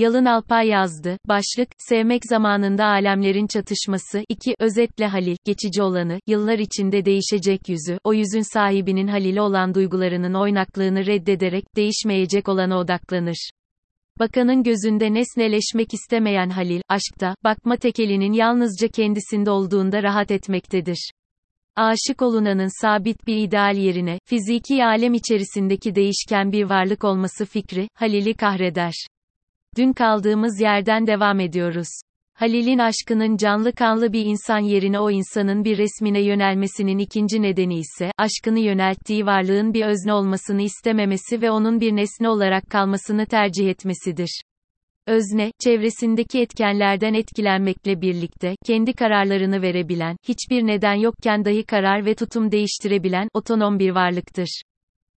Yalın Alpay yazdı. Başlık, Sevmek zamanında alemlerin çatışması. 2. Özetle Halil, geçici olanı, yıllar içinde değişecek yüzü, o yüzün sahibinin Halil'e olan duygularının oynaklığını reddederek, değişmeyecek olana odaklanır. Bakanın gözünde nesneleşmek istemeyen Halil, aşkta, bakma tekelinin yalnızca kendisinde olduğunda rahat etmektedir. Aşık olunanın sabit bir ideal yerine, fiziki alem içerisindeki değişken bir varlık olması fikri, Halil'i kahreder. Dün kaldığımız yerden devam ediyoruz. Halil'in aşkının canlı kanlı bir insan yerine o insanın bir resmine yönelmesinin ikinci nedeni ise, aşkını yönelttiği varlığın bir özne olmasını istememesi ve onun bir nesne olarak kalmasını tercih etmesidir. Özne, çevresindeki etkenlerden etkilenmekle birlikte, kendi kararlarını verebilen, hiçbir neden yokken dahi karar ve tutum değiştirebilen, otonom bir varlıktır.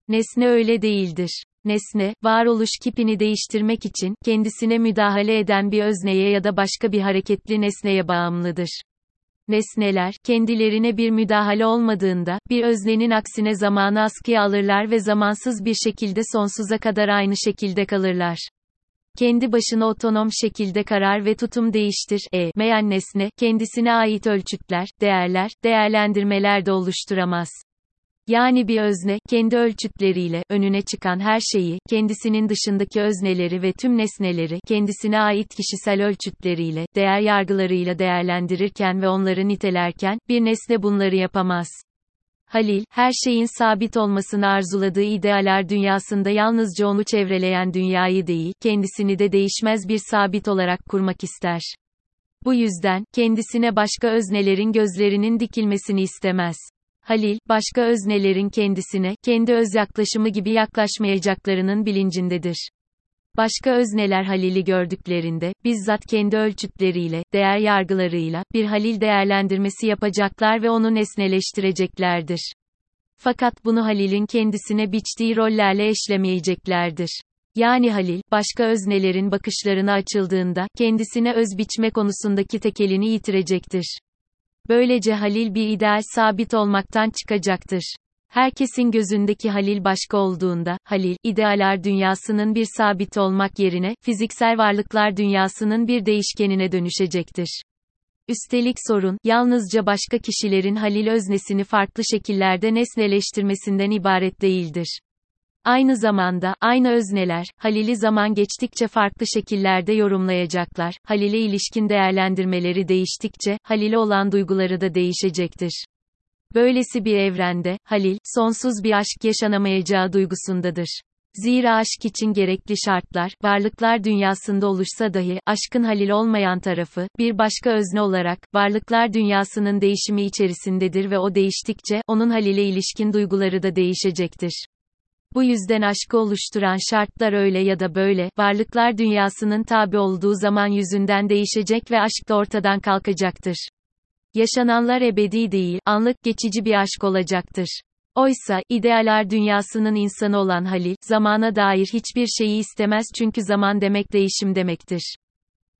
Nesne öyle değildir. Nesne, varoluş kipini değiştirmek için, kendisine müdahale eden bir özneye ya da başka bir hareketli nesneye bağımlıdır. Nesneler, kendilerine bir müdahale olmadığında, bir öznenin aksine zamanı askıya alırlar ve zamansız bir şekilde sonsuza kadar aynı şekilde kalırlar. Kendi başına otonom şekilde karar ve tutum değiştir, e, meyen nesne, kendisine ait ölçütler, değerler, değerlendirmeler de oluşturamaz. Yani bir özne, kendi ölçütleriyle, önüne çıkan her şeyi, kendisinin dışındaki özneleri ve tüm nesneleri, kendisine ait kişisel ölçütleriyle, değer yargılarıyla değerlendirirken ve onları nitelerken, bir nesne bunları yapamaz. Halil, her şeyin sabit olmasını arzuladığı idealer dünyasında yalnızca onu çevreleyen dünyayı değil, kendisini de değişmez bir sabit olarak kurmak ister. Bu yüzden, kendisine başka öznelerin gözlerinin dikilmesini istemez. Halil, başka öznelerin kendisine, kendi öz yaklaşımı gibi yaklaşmayacaklarının bilincindedir. Başka özneler Halil'i gördüklerinde, bizzat kendi ölçütleriyle, değer yargılarıyla, bir Halil değerlendirmesi yapacaklar ve onu nesneleştireceklerdir. Fakat bunu Halil'in kendisine biçtiği rollerle eşlemeyeceklerdir. Yani Halil, başka öznelerin bakışlarına açıldığında, kendisine öz biçme konusundaki tekelini yitirecektir. Böylece Halil bir ideal sabit olmaktan çıkacaktır. Herkesin gözündeki Halil başka olduğunda, Halil, idealer dünyasının bir sabit olmak yerine, fiziksel varlıklar dünyasının bir değişkenine dönüşecektir. Üstelik sorun, yalnızca başka kişilerin Halil öznesini farklı şekillerde nesneleştirmesinden ibaret değildir. Aynı zamanda, aynı özneler, Halil'i zaman geçtikçe farklı şekillerde yorumlayacaklar, Halil'e ilişkin değerlendirmeleri değiştikçe, Halil'e olan duyguları da değişecektir. Böylesi bir evrende, Halil, sonsuz bir aşk yaşanamayacağı duygusundadır. Zira aşk için gerekli şartlar, varlıklar dünyasında oluşsa dahi, aşkın Halil olmayan tarafı, bir başka özne olarak, varlıklar dünyasının değişimi içerisindedir ve o değiştikçe, onun Halil'e ilişkin duyguları da değişecektir. Bu yüzden aşkı oluşturan şartlar öyle ya da böyle, varlıklar dünyasının tabi olduğu zaman yüzünden değişecek ve aşk da ortadan kalkacaktır. Yaşananlar ebedi değil, anlık geçici bir aşk olacaktır. Oysa, idealar dünyasının insanı olan Halil, zamana dair hiçbir şeyi istemez çünkü zaman demek değişim demektir.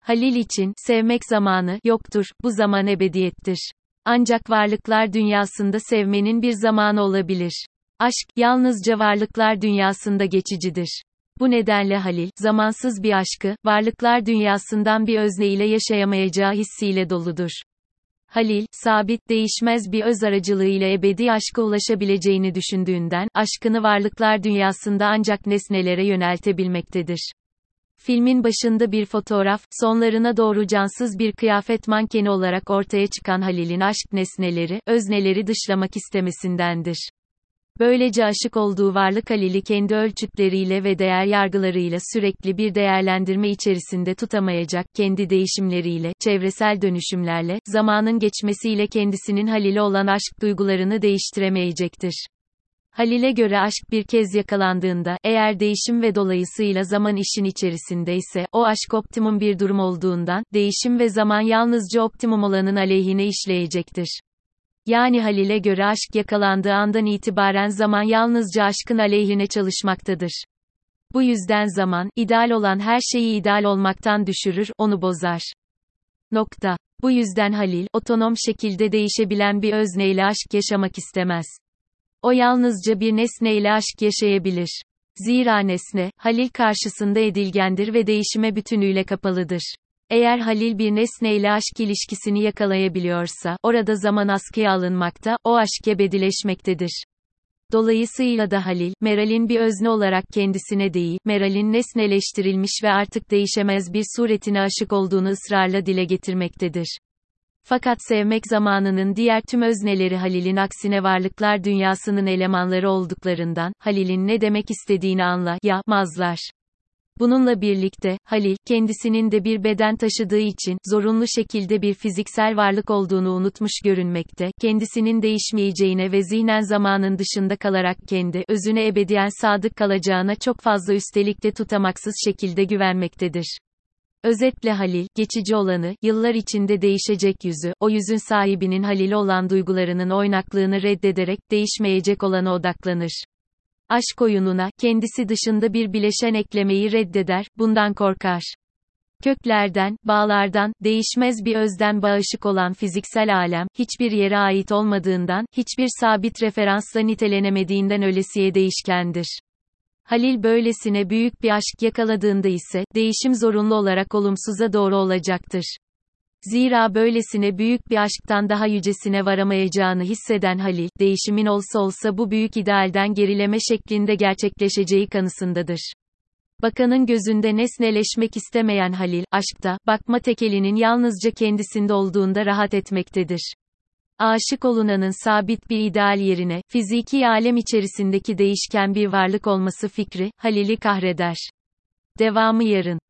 Halil için, sevmek zamanı, yoktur, bu zaman ebediyettir. Ancak varlıklar dünyasında sevmenin bir zamanı olabilir. Aşk, yalnızca varlıklar dünyasında geçicidir. Bu nedenle Halil, zamansız bir aşkı, varlıklar dünyasından bir özne ile yaşayamayacağı hissiyle doludur. Halil, sabit değişmez bir öz aracılığıyla ebedi aşka ulaşabileceğini düşündüğünden, aşkını varlıklar dünyasında ancak nesnelere yöneltebilmektedir. Filmin başında bir fotoğraf, sonlarına doğru cansız bir kıyafet mankeni olarak ortaya çıkan Halil'in aşk nesneleri, özneleri dışlamak istemesindendir. Böylece aşık olduğu varlık Halil'i kendi ölçütleriyle ve değer yargılarıyla sürekli bir değerlendirme içerisinde tutamayacak, kendi değişimleriyle, çevresel dönüşümlerle, zamanın geçmesiyle kendisinin Halil'e olan aşk duygularını değiştiremeyecektir. Halil'e göre aşk bir kez yakalandığında, eğer değişim ve dolayısıyla zaman işin içerisinde ise, o aşk optimum bir durum olduğundan, değişim ve zaman yalnızca optimum olanın aleyhine işleyecektir. Yani Halil'e göre aşk yakalandığı andan itibaren zaman yalnızca aşkın aleyhine çalışmaktadır. Bu yüzden zaman, ideal olan her şeyi ideal olmaktan düşürür, onu bozar. Nokta. Bu yüzden Halil, otonom şekilde değişebilen bir özneyle aşk yaşamak istemez. O yalnızca bir nesneyle aşk yaşayabilir. Zira nesne, Halil karşısında edilgendir ve değişime bütünüyle kapalıdır. Eğer Halil bir nesneyle aşk ilişkisini yakalayabiliyorsa, orada zaman askıya alınmakta, o aşk ebedileşmektedir. Dolayısıyla da Halil, Meral'in bir özne olarak kendisine değil, Meral'in nesneleştirilmiş ve artık değişemez bir suretine aşık olduğunu ısrarla dile getirmektedir. Fakat sevmek zamanının diğer tüm özneleri Halil'in aksine varlıklar dünyasının elemanları olduklarından, Halil'in ne demek istediğini anla, yapmazlar. Bununla birlikte, Halil, kendisinin de bir beden taşıdığı için, zorunlu şekilde bir fiziksel varlık olduğunu unutmuş görünmekte, kendisinin değişmeyeceğine ve zihnen zamanın dışında kalarak kendi, özüne ebediyen sadık kalacağına çok fazla üstelik de tutamaksız şekilde güvenmektedir. Özetle Halil, geçici olanı, yıllar içinde değişecek yüzü, o yüzün sahibinin Halil'e olan duygularının oynaklığını reddederek, değişmeyecek olana odaklanır. Aşk oyununa, kendisi dışında bir bileşen eklemeyi reddeder, bundan korkar. Köklerden, bağlardan, değişmez bir özden bağışık olan fiziksel alem, hiçbir yere ait olmadığından, hiçbir sabit referansla nitelenemediğinden ölesiye değişkendir. Halil böylesine büyük bir aşk yakaladığında ise, değişim zorunlu olarak olumsuza doğru olacaktır. Zira böylesine büyük bir aşktan daha yücesine varamayacağını hisseden Halil, değişimin olsa olsa bu büyük idealden gerileme şeklinde gerçekleşeceği kanısındadır. Bakanın gözünde nesneleşmek istemeyen Halil, aşkta, bakma tekelinin yalnızca kendisinde olduğunda rahat etmektedir. Aşık olunanın sabit bir ideal yerine, fiziki alem içerisindeki değişken bir varlık olması fikri, Halil'i kahreder. Devamı yarın.